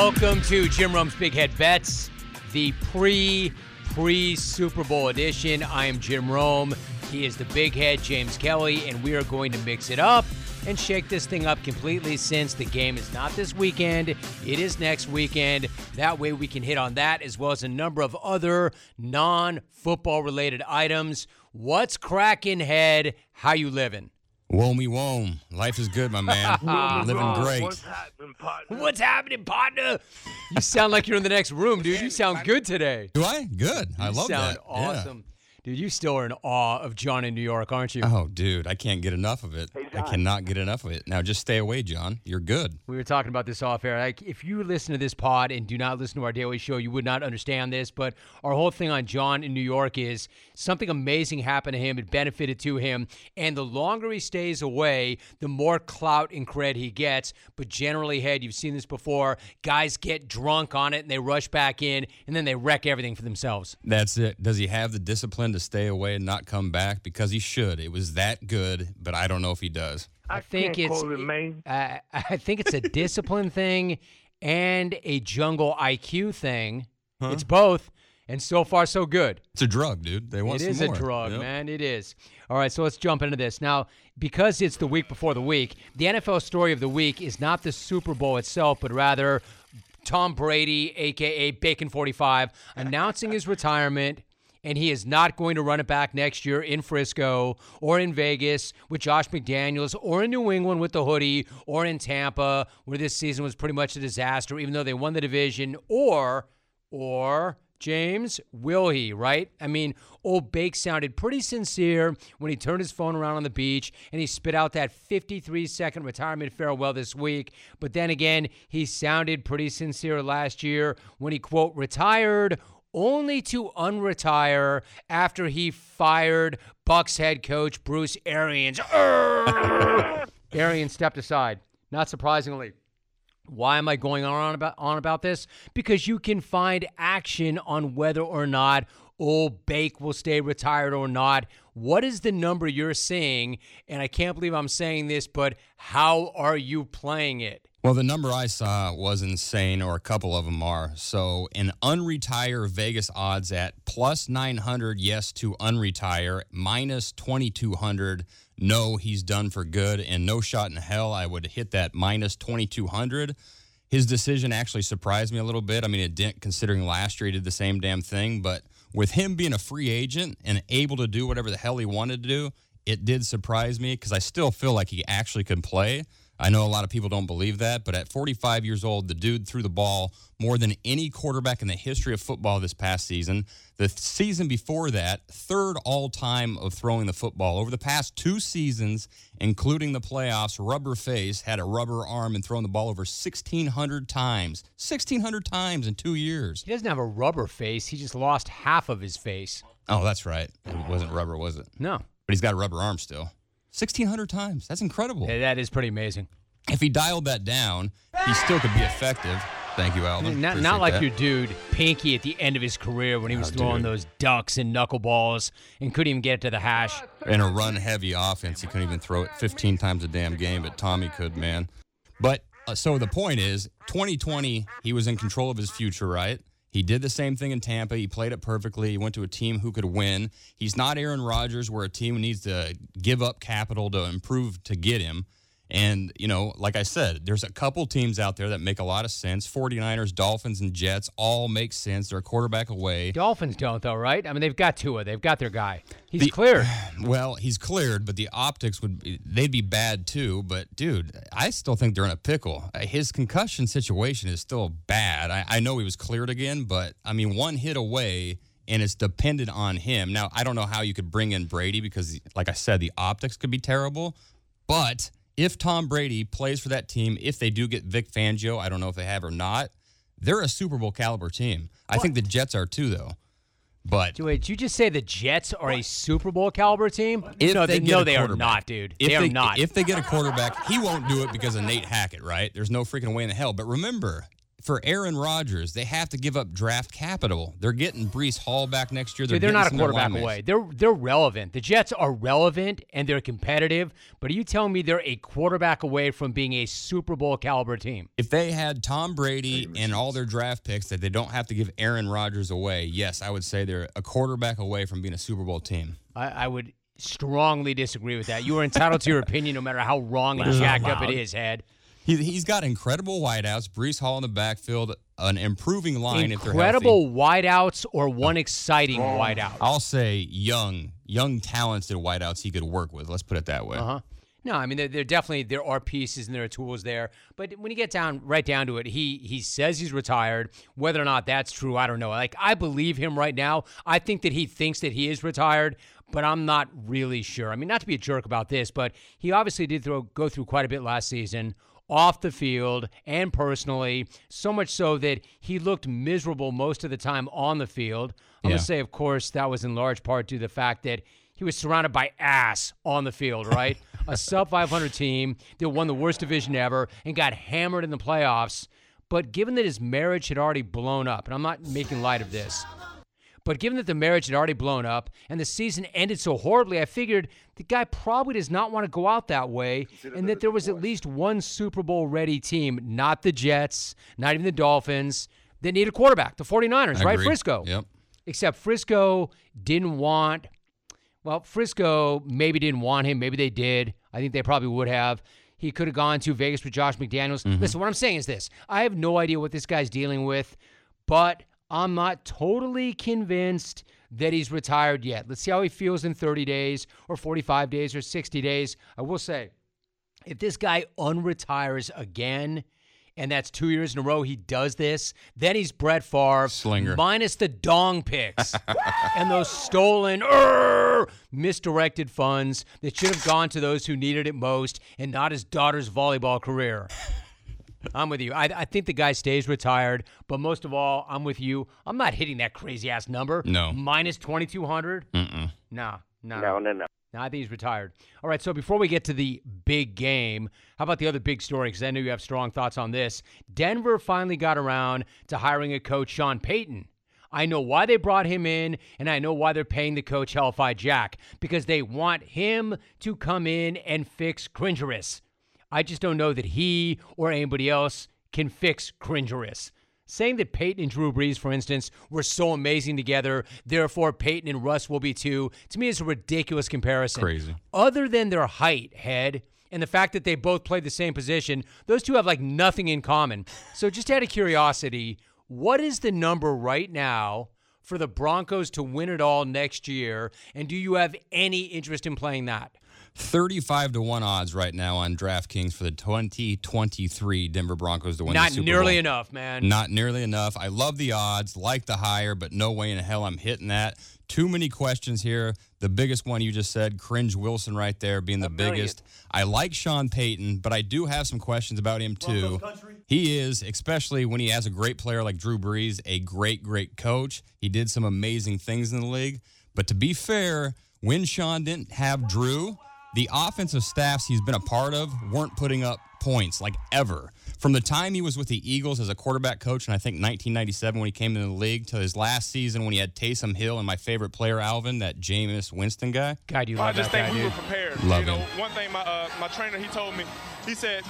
Welcome to Jim Rome's Big Head Bets, the pre pre Super Bowl edition. I am Jim Rome. He is the big head, James Kelley, and we are going to mix it up and shake this thing up completely since the game is not this weekend. It is next weekend. That way we can hit on that as well as a number of other non football related items. What's cracking head? How you living? Womey wom. Life is good, my man. Living great. What's happening, partner? What's happening, partner? You sound like you're in the next room, dude. You sound good today. Do I? Good. I love sound that. Yeah. awesome. Dude, you still are in awe of John in New York, aren't you? Oh, dude, I can't get enough of it. I cannot get enough of it. Now, just stay away, John. You're good. We were talking about this off air. Like, if you listen to this pod and do not listen to our daily show, you would not understand this. But our whole thing on John in New York is something amazing happened to him. It benefited to him. And the longer he stays away, the more clout and cred he gets. But generally, head, you've seen this before. Guys get drunk on it and they rush back in and then they wreck everything for themselves. That's it. Does he have the discipline to stay away and not come back? Because he should. It was that good, but I don't know if he does. I think can't it's it. I, I think it's a discipline thing and a jungle IQ thing. It's both, and so far so good. It's a drug, dude. They want It some is a drug, Yep. man. It is. All right, so let's jump into this. Now, because it's the week before the week, the NFL story of the week is not the Super Bowl itself, but rather Tom Brady, aka Bacon 45, announcing his retirement. And he is not going to run it back next year in Frisco or in Vegas with Josh McDaniels or in New England with the hoodie or in Tampa where this season was pretty much a disaster, even though they won the division, or or James, will he, right? I mean, old Bake sounded pretty sincere when he turned his phone around on the beach and he spit out that 53 second retirement farewell this week. But then again, he sounded pretty sincere last year when he, quote, retired only to unretire after he fired Bucks head coach Bruce Arians. Arians stepped aside, not surprisingly. Why am I going on about on about this? Because you can find action on whether or not old Bake will stay retired or not. What is the number you're seeing? And I can't believe I'm saying this, but how are you playing it? Well, the number I saw was insane, or a couple of them are. So, an unretire Vegas odds at plus 900, yes, to unretire, minus 2200, no, he's done for good, and no shot in hell I would hit that minus 2200. His decision actually surprised me a little bit. I mean, it didn't, considering last year he did the same damn thing, but with him being a free agent and able to do whatever the hell he wanted to do, it did surprise me because I still feel like he actually can play. I know a lot of people don't believe that, but at 45 years old, the dude threw the ball more than any quarterback in the history of football this past season. The season before that, third all time of throwing the football. Over the past two seasons, including the playoffs, Rubber Face had a rubber arm and thrown the ball over 1,600 times. 1,600 times in two years. He doesn't have a rubber face. He just lost half of his face. Oh, that's right. It wasn't rubber, was it? No. But he's got a rubber arm still. 1,600 times. That's incredible. Yeah, That is pretty amazing. If he dialed that down, he still could be effective. Thank you, Alvin. Not, not like that. your dude Pinky at the end of his career when he was Oh, throwing dude. those ducks and knuckleballs and couldn't even get to the hash. in a run heavy offense. He couldn't even throw it 15 times a damn game, but Tommy could, man. But uh, so the point is 2020, he was in control of his future, right? He did the same thing in Tampa. He played it perfectly. He went to a team who could win. He's not Aaron Rodgers, where a team needs to give up capital to improve to get him. And, you know, like I said, there's a couple teams out there that make a lot of sense. 49ers, Dolphins, and Jets all make sense. They're a quarterback away. Dolphins don't, though, right? I mean, they've got Tua. They've got their guy. He's The- cleared. Well, he's cleared, but the optics would be, they'd be bad too. But dude, I still think they're in a pickle. Uh, His concussion situation is still bad. I, I know he was cleared again, but I mean, one hit away, and it's dependent on him. Now, I don't know how you could bring in Brady because, like I said, the optics could be terrible. But if Tom Brady plays for that team, if they do get Vic Fangio, I don't know if they have or not. They're a Super Bowl caliber team. I think the Jets are too, though. But Wait, did you just say the Jets are a Super Bowl caliber team? If no, they, they no, they are not, dude. If they are not. If they get a quarterback, he won't do it because of Nate Hackett, right? There's no freaking way in the hell. But remember, for Aaron Rodgers, they have to give up draft capital. They're getting Breece Hall back next year. They're, Dude, they're not a some of their quarterback away. They're they're relevant. The Jets are relevant and they're competitive. But are you telling me they're a quarterback away from being a Super Bowl caliber team? If they had Tom Brady and all their draft picks that they don't have to give Aaron Rodgers away, yes, I would say they're a quarterback away from being a Super Bowl team. I, I would strongly disagree with that. You are entitled to your opinion, no matter how wrong and jacked up it Loud. is, Head. He, he's got incredible wideouts. Breece Hall in the backfield, an improving line if they're. Incredible wideouts or one exciting wideout. I'll say young, young, talented wideouts he could work with. Let's put it that way. Uh huh. No, I mean there, there definitely there are pieces and there are tools there, but when you get down right down to it, he he says he's retired. Whether or not that's true, I don't know. Like I believe him right now. I think that he thinks that he is retired, but I'm not really sure. I mean, not to be a jerk about this, but he obviously did throw go through quite a bit last season off the field and personally, so much so that he looked miserable most of the time on the field. I'm Yeah. gonna say, of course, that was in large part due to the fact that he was surrounded by ass on the field, right? a sub 500 team that won the worst division ever and got hammered in the playoffs. But given that his marriage had already blown up, and I'm not making light of this, but given that the marriage had already blown up and the season ended so horribly, I figured the guy probably does not want to go out that way and that there was at least one Super Bowl ready team, not the Jets, not even the Dolphins, that need a quarterback, the 49ers, I right? agree. Frisco. Yep. Except Frisco didn't want, well, Frisco maybe didn't want him. Maybe they did. I think they probably would have. He could have gone to Vegas with Josh McDaniels. Mm-hmm. Listen, what I'm saying is this I have no idea what this guy's dealing with, but I'm not totally convinced that he's retired yet. Let's see how he feels in 30 days or 45 days or 60 days. I will say, if this guy unretires again, and that's two years in a row he does this, then he's Brett Favre. Slinger. Minus the dong picks and those stolen, err, misdirected funds that should have gone to those who needed it most and not his daughter's volleyball career. I'm with you. I, I think the guy stays retired, but most of all, I'm with you. I'm not hitting that crazy ass number. No. Minus 2,200? Mm-mm. No, no. No, no, no. No, I think he's retired. All right, so before we get to the big game, how about the other big story? Because I know you have strong thoughts on this. Denver finally got around to hiring a coach, Sean Payton. I know why they brought him in, and I know why they're paying the coach Hellfire Jack because they want him to come in and fix Cringerous. I just don't know that he or anybody else can fix Cringerous. Saying that Payton and Drew Brees, for instance, were so amazing together, therefore Payton and Russ will be too, to me is a ridiculous comparison. Crazy. Other than their height, head, and the fact that they both played the same position, those two have like nothing in common. So just out of curiosity, what is the number right now for the Broncos to win it all next year? And do you have any interest in playing that? 35 to 1 odds right now on DraftKings for the 2023 Denver Broncos to win Not the Super nearly Bowl. enough, man. Not nearly enough. I love the odds, like the higher, but no way in hell I'm hitting that. Too many questions here. The biggest one you just said, Cringe Wilson right there being the million. biggest. I like Sean Payton, but I do have some questions about him too. He is, especially when he has a great player like Drew Brees, a great, great coach. He did some amazing things in the league. But to be fair, when Sean didn't have Drew, the offensive staffs he's been a part of weren't putting up points like ever. From the time he was with the Eagles as a quarterback coach, and I think 1997 when he came into the league, to his last season when he had Taysom Hill and my favorite player Alvin, that Jameis Winston guy. God, you love I just that think guy, we dude. were prepared. Love you know, him. one thing my uh, my trainer he told me, he said,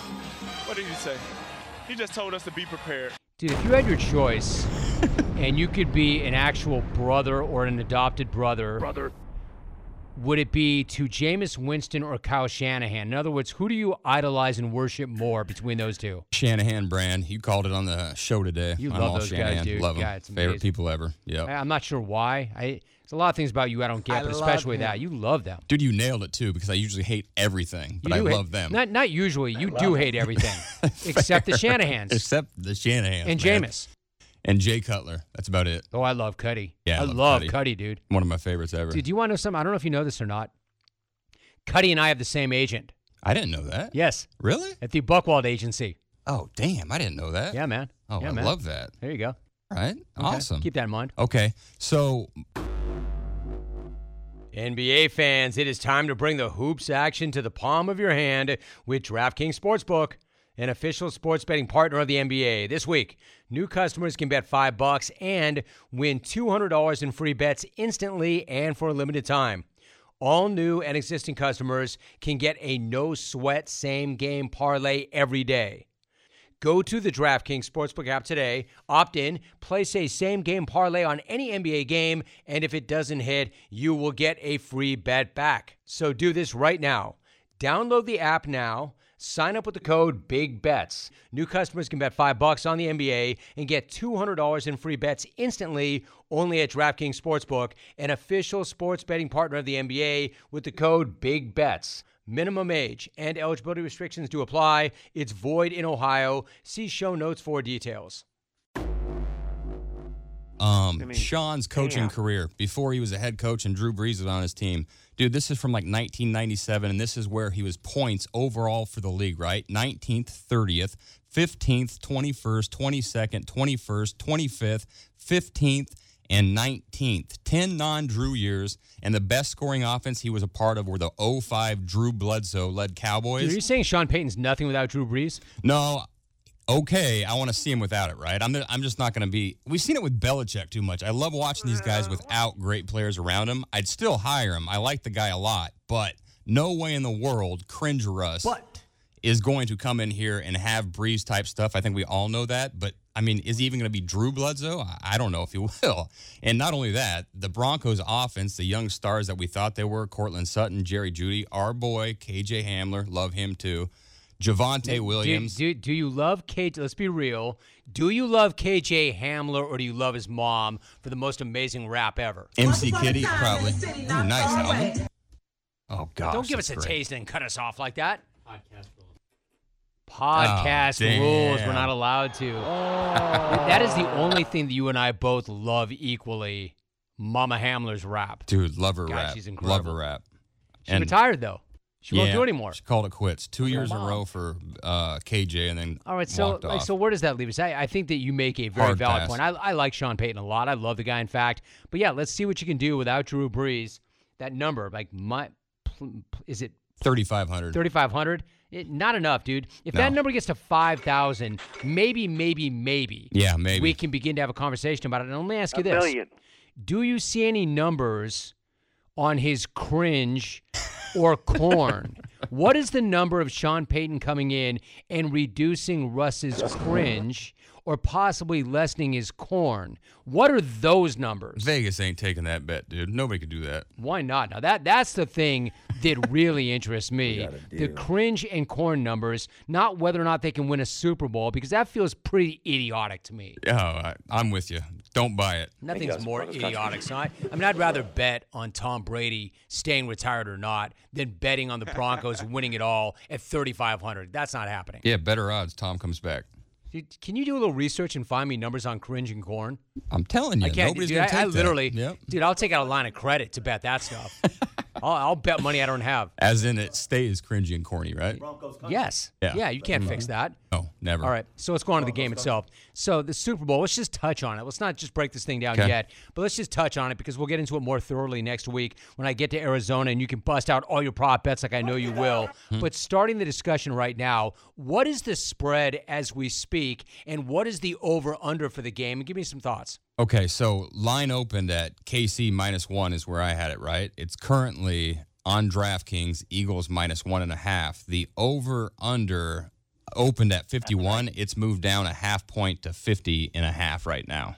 what did he say? He just told us to be prepared. Dude, if you had your choice and you could be an actual brother or an adopted brother, Brother. Would it be to Jameis Winston or Kyle Shanahan? In other words, who do you idolize and worship more between those two? Shanahan brand. You called it on the show today. You I'm love all those guys, dude. Love him. Yeah, it's Favorite people ever. Yep. I, I'm not sure why. I there's a lot of things about you I don't get, I but especially him. that you love them. Dude, you nailed it too because I usually hate everything, but I do hate- love them. Not not usually. You do hate everything except the Shanahans Except the Shanahan and Jameis. And Jay Cutler. That's about it. Oh, I love Cuddy. Yeah, I I love love Cuddy. Cuddy, dude. One of my favorites ever. Dude, do you want to know something? I don't know if you know this or not. Cuddy and I have the same agent. I didn't know that. Yes, Really? at the Buchwald Agency. Oh, damn! I didn't know that. Yeah, man. Oh, yeah, I man. love that. There you go. All right. Okay. Awesome. Keep that in mind. Okay. So NBA fans, it is time to bring the hoops action to the palm of your hand with DraftKings Sportsbook. An official sports betting partner of the NBA. This week, new customers can bet 5 bucks and win $200 in free bets instantly and for a limited time. All new and existing customers can get a no sweat same game parlay every day. Go to the DraftKings Sportsbook app today, opt in, place a same game parlay on any NBA game, and if it doesn't hit, you will get a free bet back. So do this right now. Download the app now. Sign up with the code Big Bets. New customers can bet 5 bucks on the NBA and get $200 in free bets instantly only at DraftKings Sportsbook, an official sports betting partner of the NBA with the code Big Bets. Minimum age and eligibility restrictions do apply. It's void in Ohio. See show notes for details. Um, I mean, Sean's coaching damn. career before he was a head coach and Drew Brees was on his team. Dude, this is from like 1997, and this is where he was points overall for the league, right? 19th, 30th, 15th, 21st, 22nd, 21st, 25th, 15th, and 19th. 10 non Drew years, and the best scoring offense he was a part of were the 05 Drew Bledsoe led Cowboys. Dude, are you saying Sean Payton's nothing without Drew Brees? No, okay, I want to see him without it, right? I'm, I'm just not going to be. We've seen it with Belichick too much. I love watching these guys without great players around him. I'd still hire him. I like the guy a lot, but no way in the world, cringe Russ is going to come in here and have Brees type stuff. I think we all know that, but I mean, is he even going to be Drew Bledsoe? I- I don't know if he will. And not only that, the Broncos offense, the young stars that we thought they were, Courtland Sutton, Jerry Jeudy, our boy, KJ Hamler, love him too. Javonte Williams. Do, do, do you love KJ? Let's be real. Do you love KJ Hamler or do you love his mom for the most amazing rap ever? MC Kitty, probably. Ooh, nice album. Oh, God. Don't give us a great. taste and cut us off like that. Podcast Oh, rules. We're not allowed to. Oh. that is the only thing that you and I both love equally. Mama Hamler's rap. Dude, love her God, rap. she's incredible. love incredible. her rap. She retired though. She won't do it anymore. She called it quits. Two years in a row for uh, KJ and then All right, so like, off. so where does that leave us? I, I think that you make a very Hard valid pass. point. I, I like Sean Payton a lot. I love the guy, in fact. But yeah, let's see what you can do without Drew Brees. That number, like my, pl- pl- is it 3,500. 3,500? It, not enough, dude. If that number gets to 5,000, maybe, maybe, maybe. Yeah, maybe. We can begin to have a conversation about it. And let me ask you A this: million. Do you see any numbers on his cringe or corn? what is the number of Sean Payton coming in and reducing Russ's cringe or possibly lessening his corn? What are those numbers? Vegas ain't taking that bet, dude. Nobody could do that. Why not? Now that that's the thing that really interests me. The cringe and corn numbers, not whether or not they can win a Super Bowl, because that feels pretty idiotic to me. Oh, I, I'm with you. Don't buy it. Nothing's more idiotic. So I, I mean, I'd rather bet on Tom Brady staying retired or not than betting on the Broncos winning it all at 3,500. That's not happening. Yeah, better odds. Tom comes back. Dude, Can you do a little research and find me numbers on cringe and corn? I'm telling you, I can't. nobody's dude, gonna I, take I that. literally, Yep. dude, I'll take out a line of credit to bet that stuff. I'll, I'll bet money I don't have. As in, it stays cringy and corny, right? Yes. Yeah. you can't mm-hmm. fix that. No, never. All right, so let's go on to the game itself. So the Super Bowl, let's just touch on it. Let's not just break this thing down Okay. yet, but let's just touch on it because we'll get into it more thoroughly next week when I get to Arizona and you can bust out all your prop bets like I know you will. Hmm. But starting the discussion right now, what is the spread as we speak, and what is the over under for the game? And give me some thoughts. Okay, so line opened at KC minus one is where I had it, right? It's currently on DraftKings, Eagles minus one and a half. The over under opened at 51. It's moved down a half point to 50 and a half right now.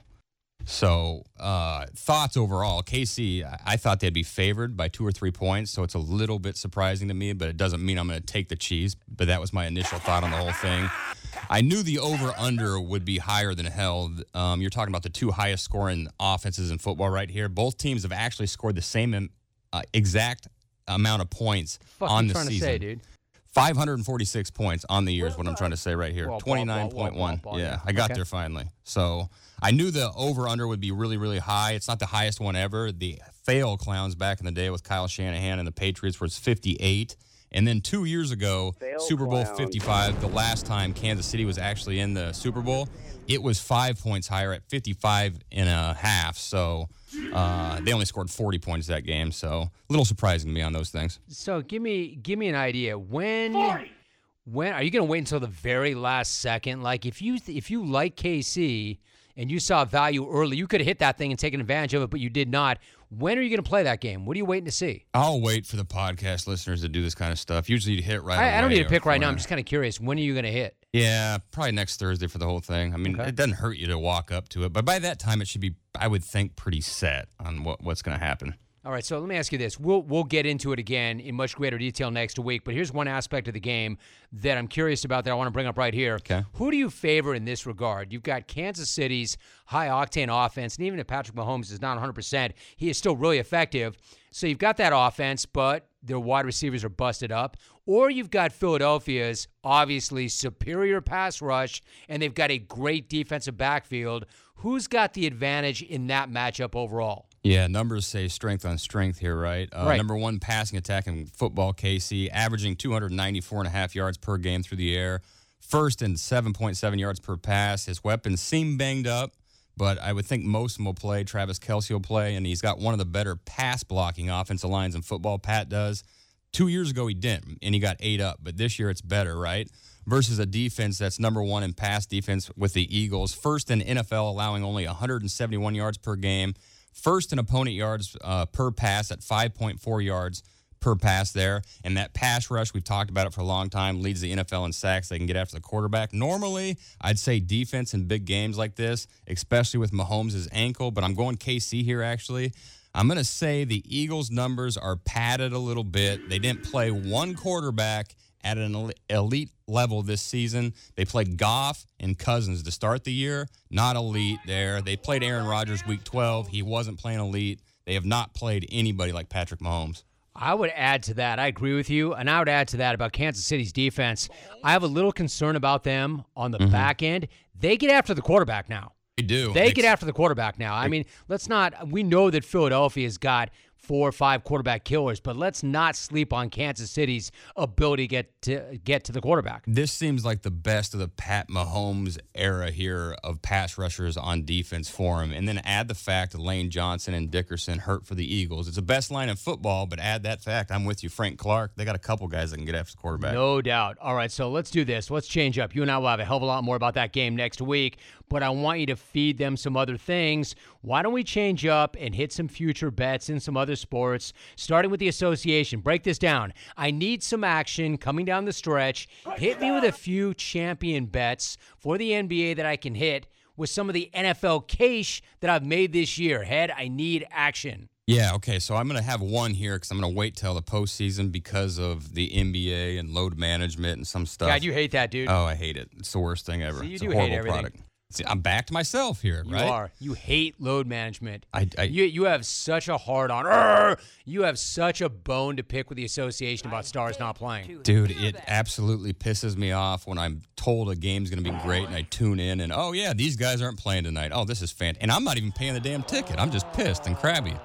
So, uh, thoughts overall, KC, I- thought they'd be favored by two or three points. So it's a little bit surprising to me, but it doesn't mean I'm going to take the cheese. But that was my initial thought on the whole thing. I knew the over under would be higher than hell. Um, you're talking about the two highest scoring offenses in football right here. Both teams have actually scored the same uh, exact amount of points Fuck on you the trying season. to say, dude? 546 points on the year is what I'm trying to say right here. Wah, wah, wah, wah, 29.1. wah, wah, Yeah, yeah. I got Okay. there finally. So I knew the over under would be really, really high. It's not the highest one ever. The fail clowns back in the day with Kyle Shanahan and the Patriots was 58. And then two years ago, Fail Super Bowl clowns. 55, the last time Kansas City was actually in the Super Bowl, it was five points higher at 55 and a half. So uh, they only scored 40 points that game. So a little surprising to me on those things. So give me give me an idea when when are you going to wait until the very last second? Like if you if you like KC and you saw value early, you could have hit that thing and taken advantage of it, but you did not. When are you going to play that game? What are you waiting to see? I'll wait for the podcast listeners to do this kind of stuff. Usually you hit right. I, I don't need to pick right now. I'm just kind of curious. When are you going to hit? Yeah, probably next Thursday for the whole thing. I mean, Okay. it doesn't hurt you to walk up to it, but by that time it should be, I would think, pretty set on what, what's going to happen. All right, so let me ask you this. We'll we'll get into it again in much greater detail next week, but here's one aspect of the game that I'm curious about that I want to bring up right here. Okay. Who do you favor in this regard? You've got Kansas City's high octane offense, and even if Patrick Mahomes is not 100%, he is still really effective. So you've got that offense, but their wide receivers are busted up. Or you've got Philadelphia's obviously superior pass rush, and they've got a great defensive backfield. Who's got the advantage in that matchup overall? Yeah, numbers say strength on strength here, right? Uh, Right. Number one passing attack in football, KC, averaging 294 and a half yards per game through the air. First in 7.7 yards per pass. His weapons seem banged up, but I would think most of them will play. Travis Kelce will play, and he's got one of the better pass blocking offensive lines in football. Pat does. Two years ago, he didn't, and he got eight up, but this year it's better, right? Versus a defense that's number one in pass defense with the Eagles. First in NFL, allowing only 171 yards per game. First in opponent yards uh, per pass at 5.4 yards per pass there. And that pass rush, we've talked about it for a long time, leads the NFL in sacks. They can get after the quarterback. Normally, I'd say defense in big games like this, especially with Mahomes' ankle, but I'm going KC here actually. I'm going to say the Eagles' numbers are padded a little bit. They didn't play one quarterback at an elite level this season. They played Goff and Cousins to start the year, not elite there. They played Aaron Rodgers week 12. He wasn't playing elite. They have not played anybody like Patrick Mahomes. I would add to that. I agree with you. And I would add to that about Kansas City's defense. I have a little concern about them on the mm-hmm. back end. They get after the quarterback now. They do. They get after the quarterback now. I mean, let's not, we know that Philadelphia's got four or five quarterback killers, but let's not sleep on Kansas City's ability to get to get to the quarterback. This seems like the best of the Pat Mahomes era here of pass rushers on defense for him. And then add the fact that Lane Johnson and Dickerson hurt for the Eagles. It's the best line in football, but add that fact. I'm with you, Frank Clark. They got a couple guys that can get after the quarterback. No doubt. All right, so let's do this. Let's change up. You and I will have a hell of a lot more about that game next week, but I want you to feed them some other things. Why don't we change up and hit some future bets in some other sports, starting with the association? Break this down. I need some action coming down the stretch. Hit me with a few champion bets for the NBA that I can hit with some of the NFL cash that I've made this year. Head, I need action. Yeah, okay. So I'm going to have one here because I'm going to wait till the postseason because of the NBA and load management and some stuff. God, you hate that, dude. Oh, I hate it. It's the worst thing ever. You it's do a hate horrible everything. product. See, I'm back to myself here, You right? You are. You hate load management. I- I- you you have such a hard on. Urgh! You have such a bone to pick with the association about stars not playing. Dude, it absolutely pisses me off when I'm told a game's going to be great and I tune in and, oh, yeah, these guys aren't playing tonight. Oh, this is fantastic. And I'm not even paying the damn ticket. I'm just pissed and crabby.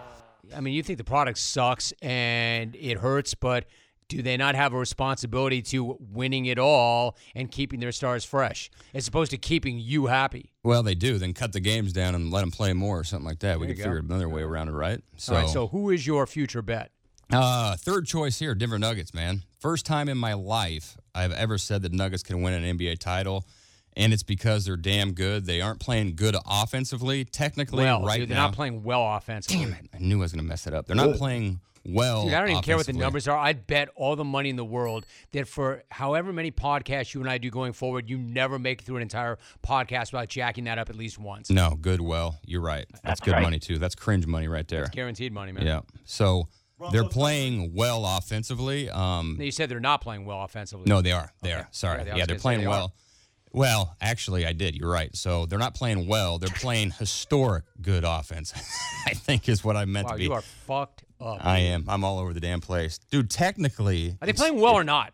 I mean, you think the product sucks and it hurts, but do they not have a responsibility to winning it all and keeping their stars fresh, as opposed to keeping you happy? Well, they do. Then cut the games down and let them play more or something like that. We could go. figure another way around it, right? So, All right. So, who is your future bet? Uh, third choice here, Denver Nuggets, man. First time in my life I've ever said that Nuggets can win an NBA title, and it's because they're damn good. They aren't playing good offensively, technically, Well, right dude, they're now. not playing well offensively. Damn it! I knew I was going to mess it up. They're not playing well. Dude, I don't even care what the numbers are. I'd bet all the money in the world that for however many podcasts you and I do going forward, you never make it through an entire podcast without jacking that up at least once. No, good. Well, you're right. That's, good money too. That's cringe money right there. Guaranteed money, man. Yeah. So they're playing well offensively. Um, You said they're not playing well offensively. No, they are. They Okay. are. Sorry. Yeah, I was Yeah, they're playing they are. well. Well, actually, I did. You're right. So they're not playing well. They're playing historic good offense. I think is what I meant Wow, to be. you are fucked up. I am. I'm all over the damn place, dude. Technically, Are they playing well or not?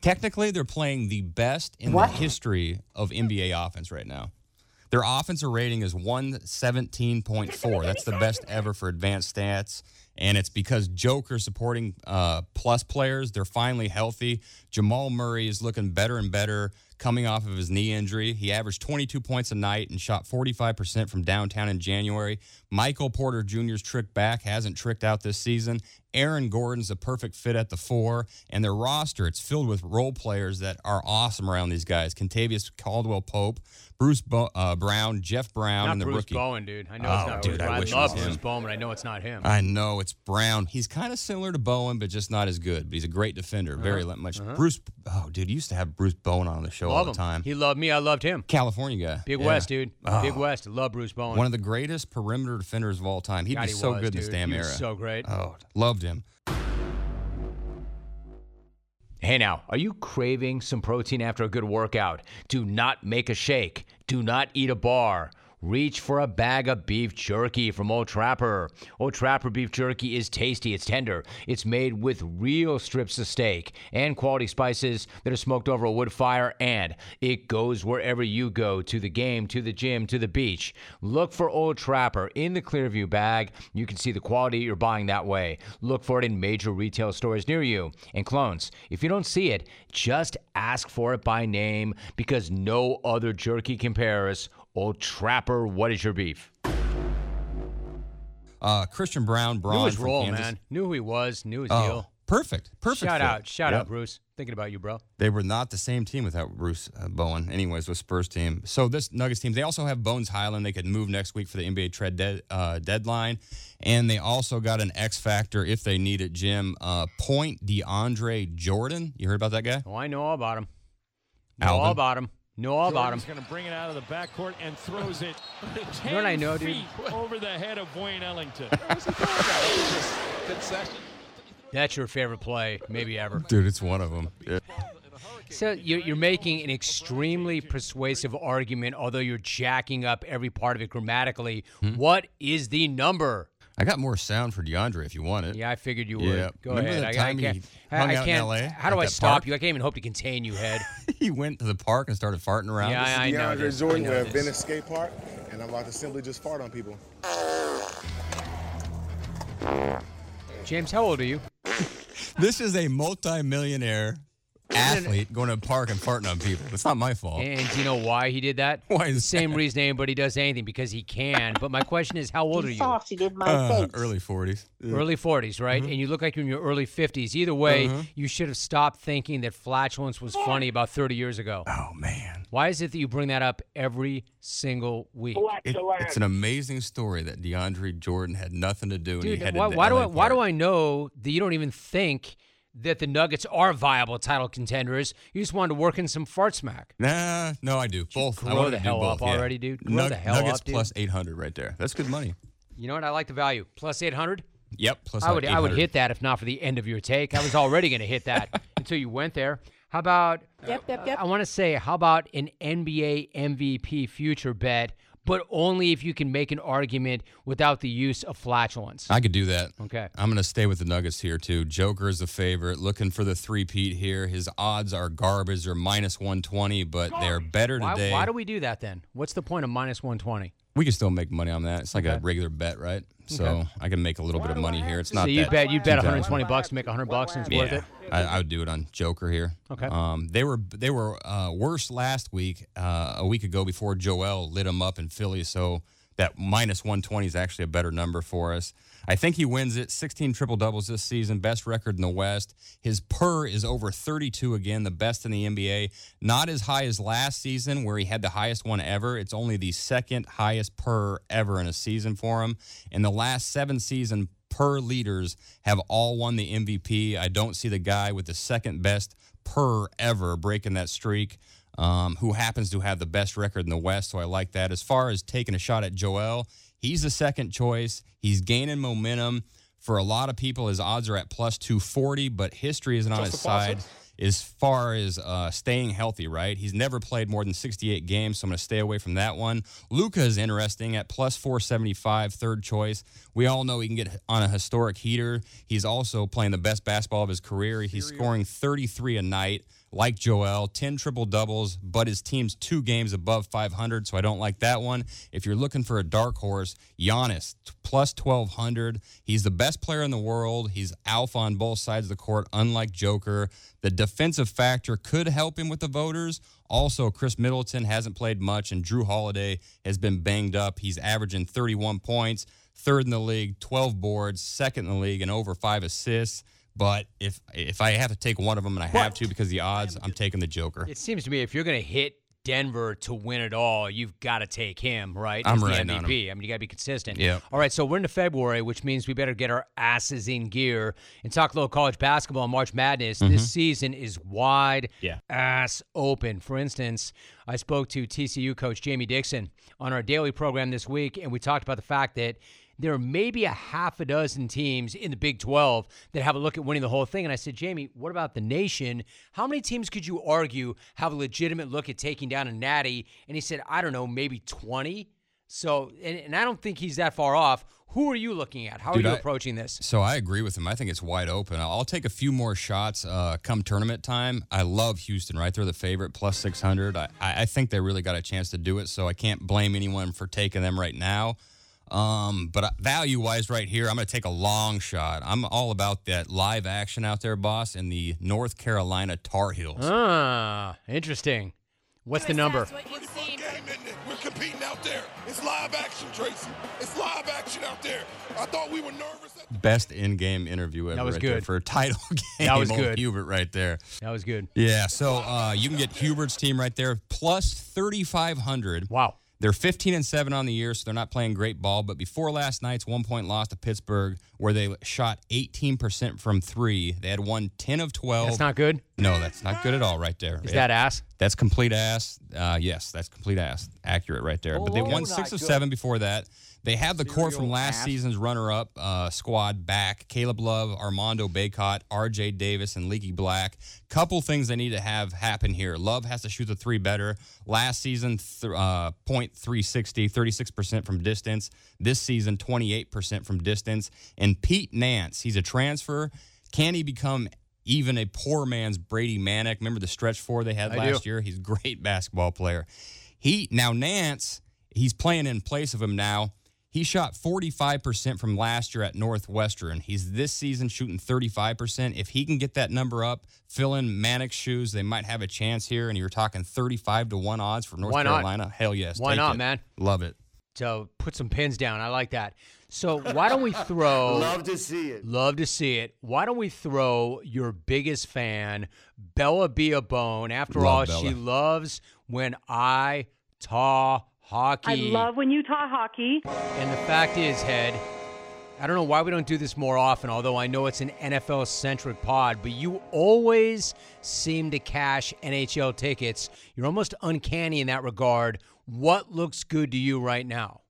Technically, they're playing the best in the history of NBA offense right now. Their offensive rating is 117.4. That's the best ever for advanced stats. And it's because Joker supporting uh, plus players, they're finally healthy. Jamal Murray is looking better and better. coming off of his knee injury. He averaged 22 points a night and shot 45% from downtown in January. Michael Porter Jr.'s trick back hasn't tricked out this season. Aaron Gordon's a perfect fit at the four, and their roster it's filled with role players that are awesome around these guys. Kentavious Caldwell Pope, Bruce Bo- uh, Brown, Jeff Brown, Not and the Bruce rookie. Bowen, dude. I know Oh, it's not dude, Bruce I wish it love Bruce him. Bowen, but I know it's not him. I know it's Brown. He's kind of similar to Bowen, but just not as good. But he's a great defender. Very Uh-huh. much. Bruce. Oh, dude, you used to have Bruce Bowen on the show all love the him. time. He loved me. I loved him. California guy. Big Yeah. West, dude. Oh. Big West. Love Bruce Bowen. One of the greatest perimeter defenders of all time. He'd God, be he so was, good in this damn He era. was so great. Oh, loved him. Hey now, are you craving some protein after a good workout? Do not make a shake. Do not eat a bar. Reach for a bag of beef jerky from Old Trapper. Old Trapper beef jerky is tasty, it's tender, it's made with real strips of steak and quality spices that are smoked over a wood fire, and it goes wherever you go to the game, to the gym, to the beach. Look for Old Trapper in the Clearview bag. You can see the quality you're buying that way. Look for it in major retail stores near you. And clones, if you don't see it, just ask for it by name because no other jerky compares. Old Trapper, what is your beef? Uh, Christian Brown, Braun Knew his role, Kansas. man. Knew who he was. Knew his Oh, deal. perfect, perfect. Shout fit. out, shout Yep. out, Bruce. Thinking about you, bro. They were not the same team without Bruce uh, Bowen. Anyways, with Spurs team. So this Nuggets team, they also have Bones Hyland. They could move next week for the NBA trade dead, uh, deadline, and they also got an X factor if they need it. Jim uh, Point DeAndre Jordan. You heard about that guy? Oh, I know all about him. Know all about him. Know all about him. He's going to bring it out of the backcourt and throws it 10 know what I know, dude? feet over the head of Wayne Ellington. That's your favorite play, maybe ever. Dude, it's one of them. So you're, you're making an extremely persuasive argument, although you're jacking up every part of it grammatically. Hmm? What is the number? I got more sound for DeAndre if you want it. Yeah, I figured you would. Yeah. would. Go Remember ahead. that I, I time he can't. I, hung I out in can't. LA how do I stop park? you? I can't even hope to contain you, head. he went to the park and started farting around. Yeah, I, I know. DeAndre this. Jordan, know we're at. Venice Skate Park, and I'm about to simply just fart on people. James, how old are you? This is a multi-millionaire athlete going to a park and farting on people. It's not my fault. And do you know why he did that? Why is the same that? reason anybody does anything because he can. But my question is, how old are You you? farted in my Uh, early 40s. Early 40s, right? Mm-hmm. And you look like you're in your early 50s. Either way, you should have stopped thinking that flatulence was funny about 30 years ago. Oh, man. Why is it that you bring that up every single week? It- it's an amazing story that DeAndre Jordan had nothing to do and he Dude, headed why, to why do I why do I know that you don't even think that the Nuggets are viable title contenders? You just wanted to work in some fart smack. Nah, no, I do. Both. I grow wanted the to do hell both, up yeah. already, dude? Grow the hell Nuggets up, dude. plus 800 right there. That's good money. You know what? I like the value. Plus 800. Yep, plus I would I would hit that if not for the end of your take. I was already going to hit that until you went there. How about? Yep, yep, yep. I want to say, how about an NBA MVP future bet, but only if you can make an argument without the use of flatulence. I could do that. Okay. I'm going to stay with the Nuggets here, too. Joker is the favorite, looking for the three-peat here. His odds are garbage. They're minus 120, but they're better Why, today. why do we do that then? What's the point of minus 120? We can still make money on that. It's like Okay. a regular bet, right? So Okay. I can make a little bit of money here. It's not so you that bet you bet 120 bucks to make 100 bucks and it's worth it. I, I would do it on Joker here. Okay. Um, they were they were uh, worse last week, uh, a week ago before Joel lit them up in Philly. So that minus 120 is actually a better number for us. I think he wins it. 16 triple doubles this season, best record in the West. His per is over 32 again, the best in the NBA. Not as high as last season, where he had the highest one ever. It's only the second highest per ever in a season for him. In the last seven season per leaders have all won the MVP. I don't see the guy with the second best per ever breaking that streak. Um, who happens to have the best record in the West, so I like that. As far as taking a shot at Joel, he's the second choice. He's gaining momentum. For a lot of people, his odds are at plus 240, but history isn't on his side as far as uh, staying healthy, right? He's never played more than 68 games, so I'm going to stay away from that one. Luka is interesting at plus 475, third choice. We all know he can get on a historic heater. He's also playing the best basketball of his career. He's scoring 33 a night. Like Joel, 10 triple doubles, but his team's two games above 500, so I don't like that one. If you're looking for a dark horse, Giannis, plus 1200. He's the best player in the world. He's alpha on both sides of the court, unlike Joker. The defensive factor could help him with the voters. Also, Khris Middleton hasn't played much, and Jrue Holiday has been banged up. He's averaging 31 points, third in the league, 12 boards, second in the league, and over five assists. But if if I have to take one of them, and I have to because the odds, I'm taking the Joker. It seems to me if you're going to hit Denver to win it all, you've got to take him, right? I'm the on. MVP. I mean, you got to be consistent. Yeah. All right, so we're into February, which means we better get our asses in gear and talk a little college basketball and March Madness. This mm-hmm. season is wide Yeah. ass open. For instance, I spoke to TCU coach Jamie Dixon on our daily program this week, and we talked about the fact that there are maybe a half a dozen teams in the Big 12 that have a look at winning the whole thing. And I said, Jamie, what about the nation? How many teams could you argue have a legitimate look at taking down a natty? And he said, I don't know, maybe 20. So, and, and I don't think he's that far off. Who are you looking at? How Dude, are you I- approaching this? So I agree with him. I think it's wide open. I'll take a few more shots uh, come tournament time. I love Houston, right? They're the favorite, plus 600. I, I think they really got a chance to do it, so I can't blame anyone for taking them right now. Um, but value wise, right here, I'm going to take a long shot. I'm all about that live action out there, boss, in the North Carolina Tar Heels. Ah, interesting. What's the number? That's what you've seen. game, isn't it? We're competing out there. It's live action, Tracy. It's live action out there. I thought we were nervous. Best in game interview ever. That was right there good. for a title game. That was good. Hubert right there. That was good. Yeah, so uh, you can get Hubert's team right there plus 3,500. Wow. They're 15 and 7 on the year, so they're not playing great ball. But before last night's one point loss to Pittsburgh, where they shot 18% from three, they had won 10 of 12. That's not good. no, that's not good at all, right there. Is Yeah. that ass? That's complete ass. Uh, yes, that's complete ass. Accurate right there. but they Oh, won six of good. seven before that. They have the core from last season's runner-up uh, squad back: Caleb Love, Armando Bacot, R.J. Davis, and Leaky Black. Couple things they need to have happen here. Love has to shoot the three better. Last season, th- uh, .360, 36% from distance. This season, 28% from distance. And Pete Nance, he's a transfer. Can he become even a poor man's Brady Manek? Remember the stretch four they had I last do. year? He's a great basketball player. He now Nance, he's playing in place of him now. He shot 45% from last year at Northwestern. He's this season shooting 35%. If he can get that number up, fill in Manek's shoes, they might have a chance here. And you're talking 35 to 1 odds for North Why not? Carolina. Hell yes. Why not, it. man? Love it. So put some pins down. I like that. So why don't we throw? Love to see it. Love to see it. Why don't we throw your biggest fan, Bella B a bone? After Love all, she loves when I taw hockey. I love when you talk hockey. And the fact is, Head, I don't know why we don't do this more often, although I know it's an NFL centric pod, but you always seem to cash NHL tickets. You're almost uncanny in that regard. What looks good to you right now?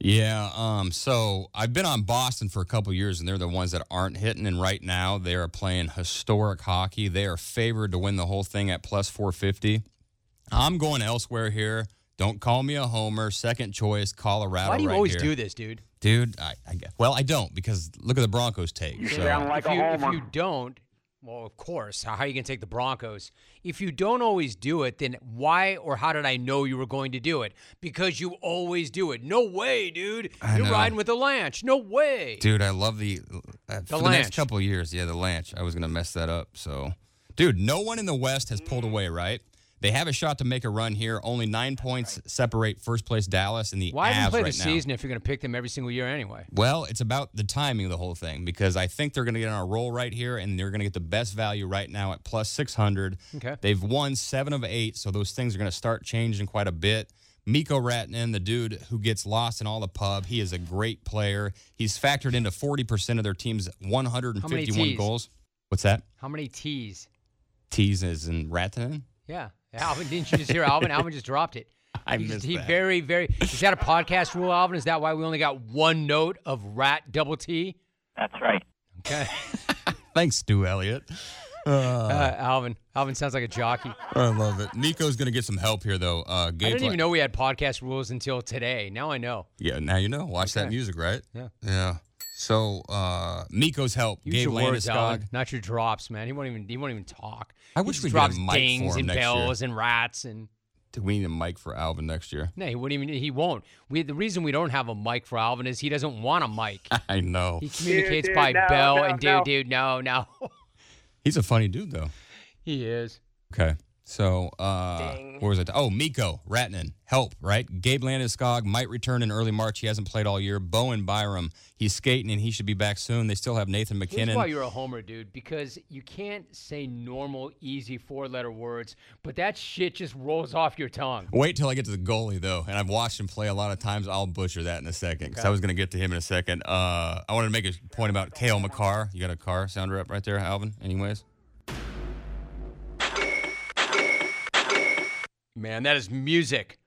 Yeah, um, so I've been on Boston for a couple years, and they're the ones that aren't hitting. And right now, they are playing historic hockey. They are favored to win the whole thing at plus 450. I'm going elsewhere here. Don't call me a homer. Second choice, Colorado. Why do you right always here. do this, dude? dude? I, I guess- well, I don't because look at the Broncos take. So sound like if, a you, if you don't, well, of course, how are you going to take the Broncos? If you don't always do it, then why or how did I know you were going to do it? Because you always do it. No way, dude. I You're know. riding with the Lanch. No way. Dude, I love the uh, for the Lanch. next couple of years. Yeah, the Lanch. I was gonna mess that up. So, dude, no one in the West has pulled away. Right? They have a shot to make a run here. Only nine points separate first place Dallas and the Why even Avs play right the now. season if you're going to pick them every single year anyway? Well, it's about the timing of the whole thing because I think they're going to get on a roll right here and they're going to get the best value right now at plus 600. Okay. They've won seven of eight, so those things are going to start changing quite a bit. Mikko Ratnan, the dude who gets lost in all the pub, he is a great player. He's factored into 40% of their team's 151 Ts? goals. What's that? How many T's? T's is in Ratnan? Yeah. Alvin, didn't you just hear Alvin? Alvin just dropped it. I He- missed He that. very, very. Is that a podcast rule, Alvin? Is that why we only got one note of rat double T? That's right. Okay. Thanks, Stu Elliott. Uh, Alvin. Alvin sounds like a jockey. I love it. Nico's going to get some help here, though. Uh, I didn't Li- even know we had podcast rules until today. Now I know. Yeah, now you know. Watch that music, right? Yeah. Yeah. So uh Mikko's help. Use Gabe your words, Alvin, Landeskog. not your drops, man. He won't even. He won't even talk. I wish just we could have drops a mic for dings him and next year. bells and rats and. Do we need a mic for Alvin next year? No, he wouldn't even. He won't. We the reason we don't have a mic for Alvin is he doesn't want a mic. I know. He communicates dude, by no, bell no, and dude, no. dude, no, no. He's a funny dude, though. He is. Okay. So, uh, where was it? Oh, Mikko Ratnan, help, right? Gabe Landeskog might return in early March. He hasn't played all year. Bowen Byram, he's skating and he should be back soon. They still have Nathan Here's why MacKinnon. you're a homer, dude. Because you can't say normal, easy four-letter words, but that shit just rolls off your tongue. Wait till I get to the goalie, though. And I've watched him play a lot of times. I'll butcher that in a second because I was going to get to him in a second. Uh, I wanted to make a point about Cale Makar. You got a car sounder up right there, Alvin, anyways? Man, that is music.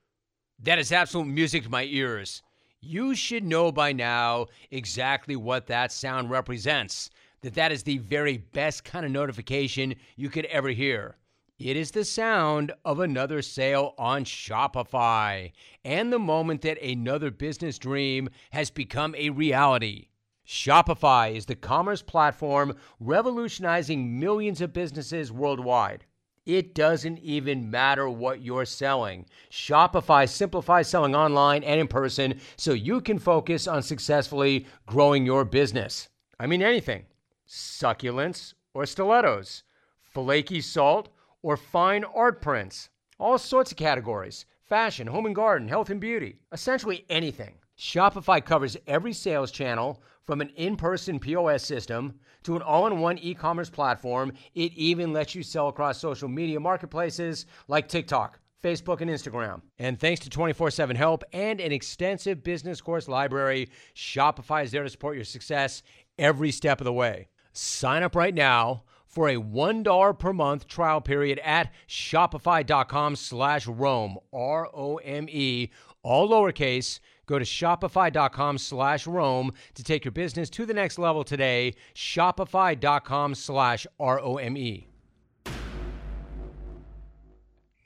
That is absolute music to my ears. You should know by now exactly what that sound represents. That that is the very best kind of notification you could ever hear. It is the sound of another sale on Shopify and the moment that another business dream has become a reality. Shopify is the commerce platform revolutionizing millions of businesses worldwide. It doesn't even matter what you're selling. Shopify simplifies selling online and in person so you can focus on successfully growing your business. I mean, anything succulents or stilettos, flaky salt or fine art prints, all sorts of categories fashion, home and garden, health and beauty, essentially anything. Shopify covers every sales channel from an in person POS system to an all in one e commerce platform. It even lets you sell across social media marketplaces like TikTok, Facebook, and Instagram. And thanks to 24 7 help and an extensive business course library, Shopify is there to support your success every step of the way. Sign up right now for a $1 per month trial period at shopify.com slash Rome, R O M E, all lowercase. Go to shopify.com slash Rome to take your business to the next level today. Shopify.com slash R O M E.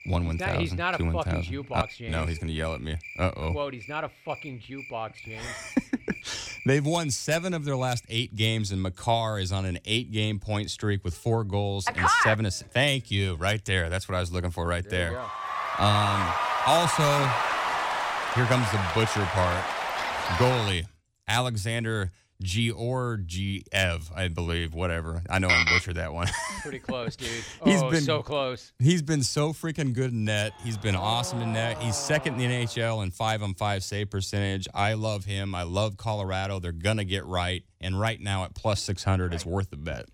One one thousand. he's not a fucking 1,000. jukebox, Uh, no, he's going to yell at me. Uh oh. Quote, he's not a fucking jukebox, James. They've won seven of their last eight games, and Makar is on an eight-game point streak with four goals and seven assists. Thank you, right there. That's what I was looking for, right there. Um, also, here comes the butcher part. Goalie Alexander Georgiev, I believe. Whatever. I know I butchered that one. Pretty close, dude. He's oh, been- so close. He's been so freaking good in net. He's been awesome in net. He's second in the NHL in five on five save percentage. I love him. I love Colorado. They're gonna get right. And right now at plus six hundred, it's worth the bet.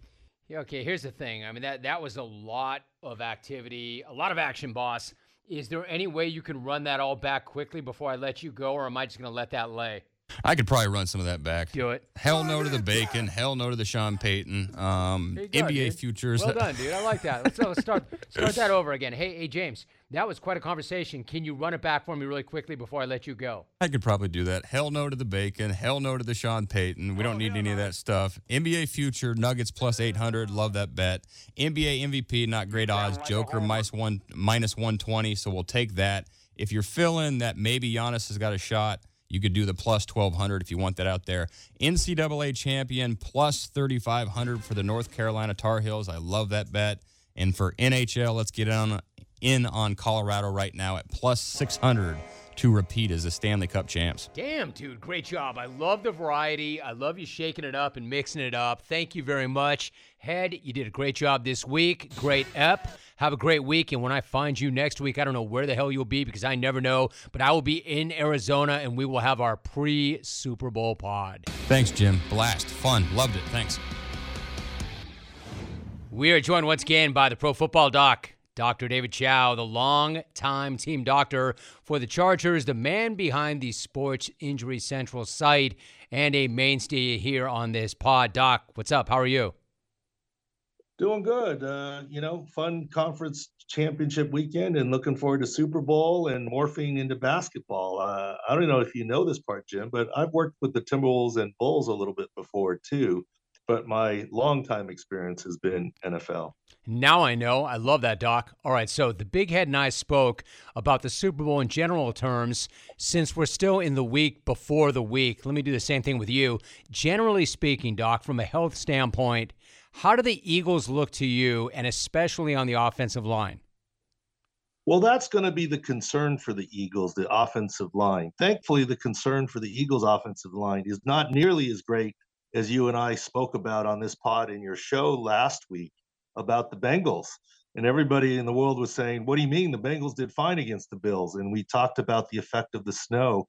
Okay, here's the thing. I mean, that that was a lot of activity, a lot of action, boss. Is there any way you can run that all back quickly before I let you go, or am I just going to let that lay? I could probably run some of that back. Do it. Hell no to the bacon. Hell no to the Sean Payton. Um, go, NBA dude. futures. Well done, dude. I like that. Let's, let's start start that over again. Hey, hey, James, that was quite a conversation. Can you run it back for me really quickly before I let you go? I could probably do that. Hell no to the bacon. Hell no to the Sean Payton. We don't need any of that stuff. NBA future Nuggets plus 800. Love that bet. NBA MVP, not great odds. Joker mice minus one minus 120. So we'll take that. If you're feeling that maybe Giannis has got a shot, you could do the plus 1200 if you want that out there. NCAA champion plus 3500 for the North Carolina Tar Heels. I love that bet. And for NHL, let's get on in on Colorado right now at plus 600 to repeat as the Stanley Cup champs. Damn, dude, great job. I love the variety. I love you shaking it up and mixing it up. Thank you very much. Head, you did a great job this week. Great ep. Have a great week. And when I find you next week, I don't know where the hell you'll be because I never know, but I will be in Arizona and we will have our pre Super Bowl pod. Thanks, Jim. Blast. Fun. Loved it. Thanks. We are joined once again by the Pro Football Doc, Dr. David Chao, the long-time team doctor for the Chargers, the man behind the Sports Injury Central site, and a mainstay here on this pod. Doc, what's up? How are you? Doing good. Uh, you know, fun conference championship weekend and looking forward to Super Bowl and morphing into basketball. Uh, I don't know if you know this part, Jim, but I've worked with the Timberwolves and Bulls a little bit before too. But my longtime experience has been NFL. Now I know. I love that, Doc. All right, so the Big Head and I spoke about the Super Bowl in general terms. Since we're still in the week before the week, let me do the same thing with you. Generally speaking, Doc, from a health standpoint, how do the Eagles look to you, and especially on the offensive line? Well, that's going to be the concern for the Eagles, the offensive line. Thankfully, the concern for the Eagles' offensive line is not nearly as great as you and I spoke about on this pod in your show last week about the Bengals. and everybody in the world was saying, "What do you mean the Bengals did fine against the Bills?" And we talked about the effect of the snow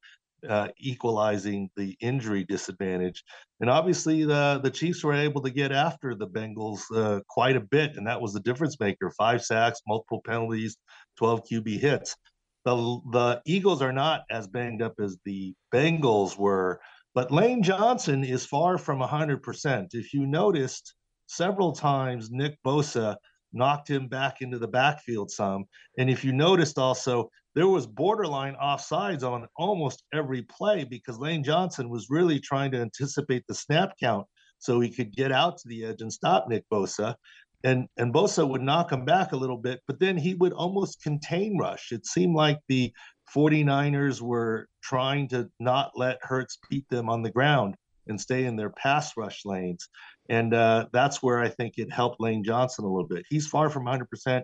uh, equalizing the injury disadvantage. And obviously, the the Chiefs were able to get after the Bengals uh, quite a bit, and that was the difference maker: five sacks, multiple penalties, 12 QB hits. The the Eagles are not as banged up as the Bengals were, but Lane Johnson is far from 100%. If you noticed, several times Nick Bosa knocked him back into the backfield some. And if you noticed also, there was borderline offsides on almost every play because Lane Johnson was really trying to anticipate the snap count so he could get out to the edge and stop Nick Bosa. And and Bosa would knock him back a little bit, but then he would almost contain rush. It seemed like the 49ers were trying to not let Hurts beat them on the ground and stay in their pass rush lanes. And uh, that's where I think it helped Lane Johnson a little bit. He's far from 100%.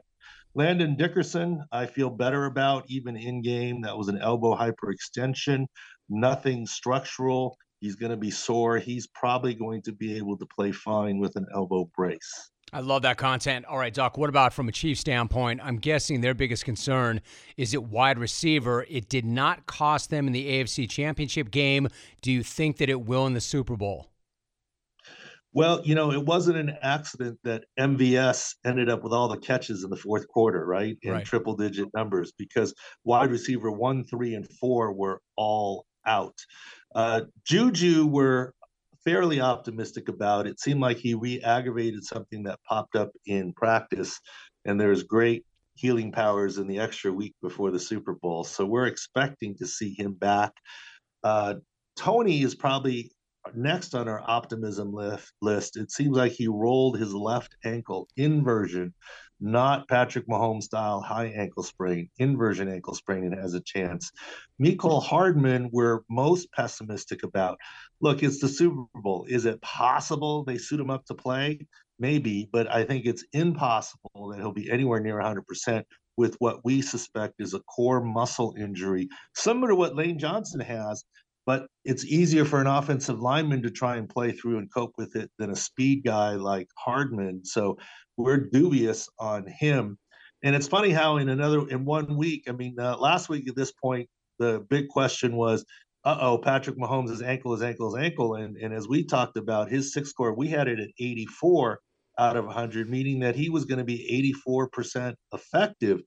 Landon Dickerson, I feel better about even in game. That was an elbow hyperextension, nothing structural. He's going to be sore. He's probably going to be able to play fine with an elbow brace. I love that content. All right, Doc, what about from a Chief standpoint? I'm guessing their biggest concern is it wide receiver. It did not cost them in the AFC Championship game. Do you think that it will in the Super Bowl? Well, you know, it wasn't an accident that MVS ended up with all the catches in the fourth quarter, right? In right. triple digit numbers because wide receiver one, three, and four were all out. Uh, Juju were fairly optimistic about. It seemed like he re aggravated something that popped up in practice, and there's great healing powers in the extra week before the Super Bowl. So we're expecting to see him back. Uh, Toney is probably next on our optimism list. It seems like he rolled his left ankle inversion, not Patrick Mahomes style high ankle sprain, inversion ankle sprain, and has a chance. Mecole Hardman, we're most pessimistic about. Look, it's the Super Bowl. Is it possible they suit him up to play? Maybe, but I think it's impossible that he'll be anywhere near 100% with what we suspect is a core muscle injury, similar to what Lane Johnson has but it's easier for an offensive lineman to try and play through and cope with it than a speed guy like Hardman. So we're dubious on him. And it's funny how in another in one week, I mean, uh, last week at this point, the big question was, uh oh, Patrick Mahomes' ankle, his ankle, his ankle, and and as we talked about his SIC score, we had it at 84 out of 100, meaning that he was going to be 84% effective.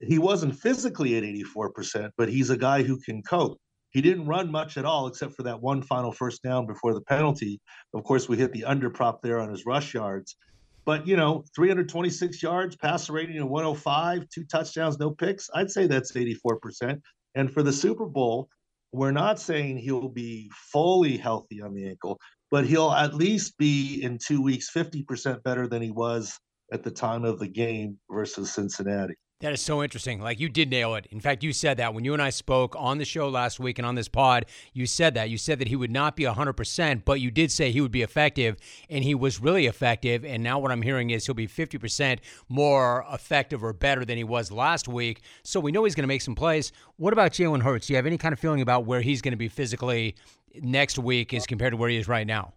He wasn't physically at 84%, but he's a guy who can cope. He didn't run much at all except for that one final first down before the penalty. Of course, we hit the under prop there on his rush yards. But, you know, 326 yards, passer rating of 105, two touchdowns, no picks. I'd say that's 84%. And for the Super Bowl, we're not saying he'll be fully healthy on the ankle, but he'll at least be in two weeks 50% better than he was at the time of the game versus Cincinnati. That is so interesting. Like you did nail it. In fact, you said that when you and I spoke on the show last week and on this pod, you said that. You said that he would not be 100%, but you did say he would be effective, and he was really effective. And now what I'm hearing is he'll be 50% more effective or better than he was last week. So we know he's going to make some plays. What about Jalen Hurts? Do you have any kind of feeling about where he's going to be physically next week as compared to where he is right now?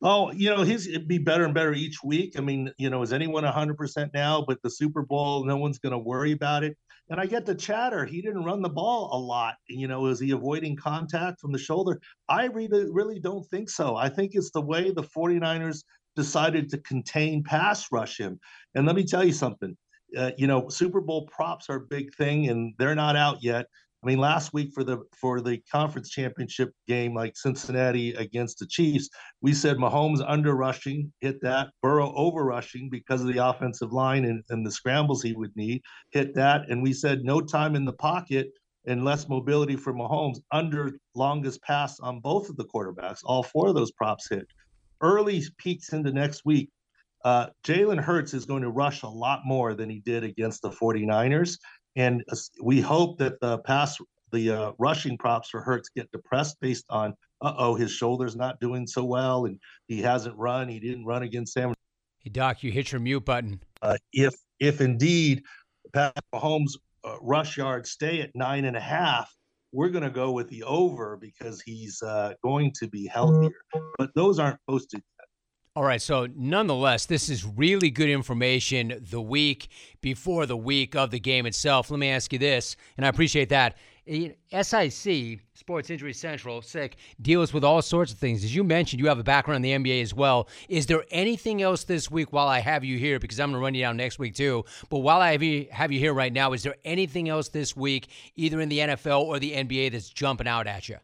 Oh, you know, his it'd be better and better each week. I mean, you know, is anyone 100% now? But the Super Bowl, no one's going to worry about it. And I get the chatter. He didn't run the ball a lot. You know, is he avoiding contact from the shoulder? I really, really don't think so. I think it's the way the 49ers decided to contain pass rush him. And let me tell you something. Uh, you know, Super Bowl props are a big thing, and they're not out yet. I mean, last week for the for the conference championship game, like Cincinnati against the Chiefs, we said Mahomes under rushing, hit that. Burrow over rushing because of the offensive line and, and the scrambles he would need, hit that. And we said no time in the pocket and less mobility for Mahomes under longest pass on both of the quarterbacks. All four of those props hit. Early peeks into next week. Uh, Jalen Hurts is going to rush a lot more than he did against the 49ers. And we hope that the pass, the uh, rushing props for Hurts get depressed based on, uh oh, his shoulder's not doing so well, and he hasn't run. He didn't run against Sam. Hey Doc, you hit your mute button. Uh, if if indeed Pat Mahomes' uh, rush yards stay at nine and a half, we're going to go with the over because he's uh, going to be healthier. But those aren't posted All right, so nonetheless, this is really good information the week before the week of the game itself. Let me ask you this, and I appreciate that. SIC, Sports Injury Central, SIC, deals with all sorts of things. As you mentioned, you have a background in the NBA as well. Is there anything else this week while I have you here? Because I'm going to run you down next week too. But while I have you, have you here right now, is there anything else this week, either in the NFL or the NBA, that's jumping out at you?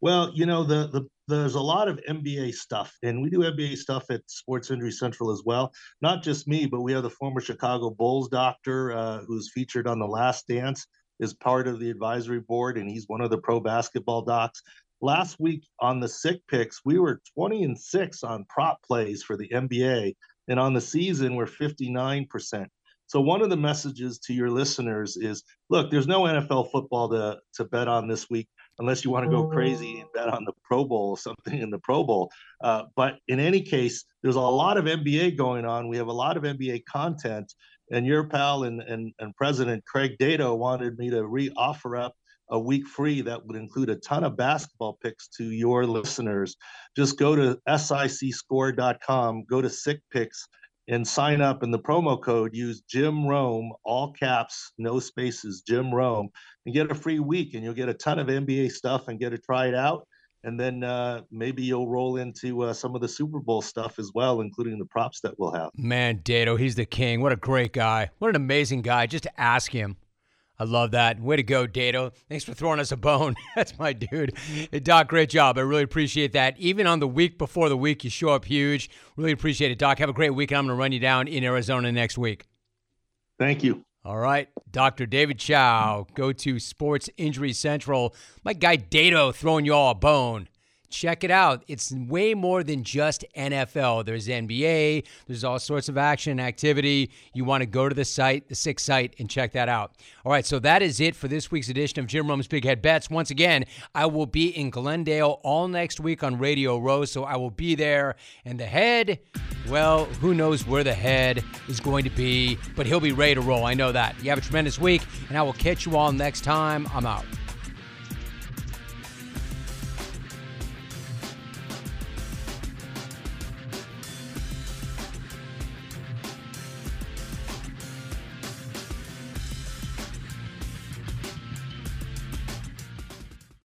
Well, you know, the, the there's a lot of NBA stuff, and we do NBA stuff at Sports Injury Central as well. Not just me, but we have the former Chicago Bulls doctor uh, who's featured on The Last Dance is part of the advisory board, and he's one of the pro basketball docs. Last week on the SIC picks, we were 20 and 6 on prop plays for the NBA, and on the season, we're 59%. So one of the messages to your listeners is look, there's no NFL football to, to bet on this week unless you want to go crazy and bet on the Pro Bowl or something in the Pro Bowl. Uh, but in any case, there's a lot of NBA going on. We have a lot of NBA content and your pal and, and, and President Craig Dato wanted me to re-offer up a week free that would include a ton of basketball picks to your listeners. Just go to sicscore.com, go to SIC picks, and sign up. And the promo code use Jim Rome, all caps, no spaces, Jim Rome, and get a free week. And you'll get a ton of NBA stuff and get to try it out and then uh, maybe you'll roll into uh, some of the Super Bowl stuff as well, including the props that we'll have. Man, Dato, he's the king. What a great guy. What an amazing guy. Just ask him. I love that. Way to go, Dato. Thanks for throwing us a bone. That's my dude. Hey, Doc, great job. I really appreciate that. Even on the week before the week, you show up huge. Really appreciate it, Doc. Have a great week, and I'm going to run you down in Arizona next week. Thank you. All right, Dr. David Chao, go to Sports Injury Central. My guy Dato throwing you all a bone check it out. It's way more than just NFL. There's NBA, there's all sorts of action and activity. You want to go to the site, the SIC site, and check that out. All right, so that is it for this week's edition of Jim Rome's Big Head Bets. Once again, I will be in Glendale all next week on Radio Row, so I will be there. And the head, well, who knows where the head is going to be, but he'll be ready to roll. I know that. You have a tremendous week, and I will catch you all next time. I'm out.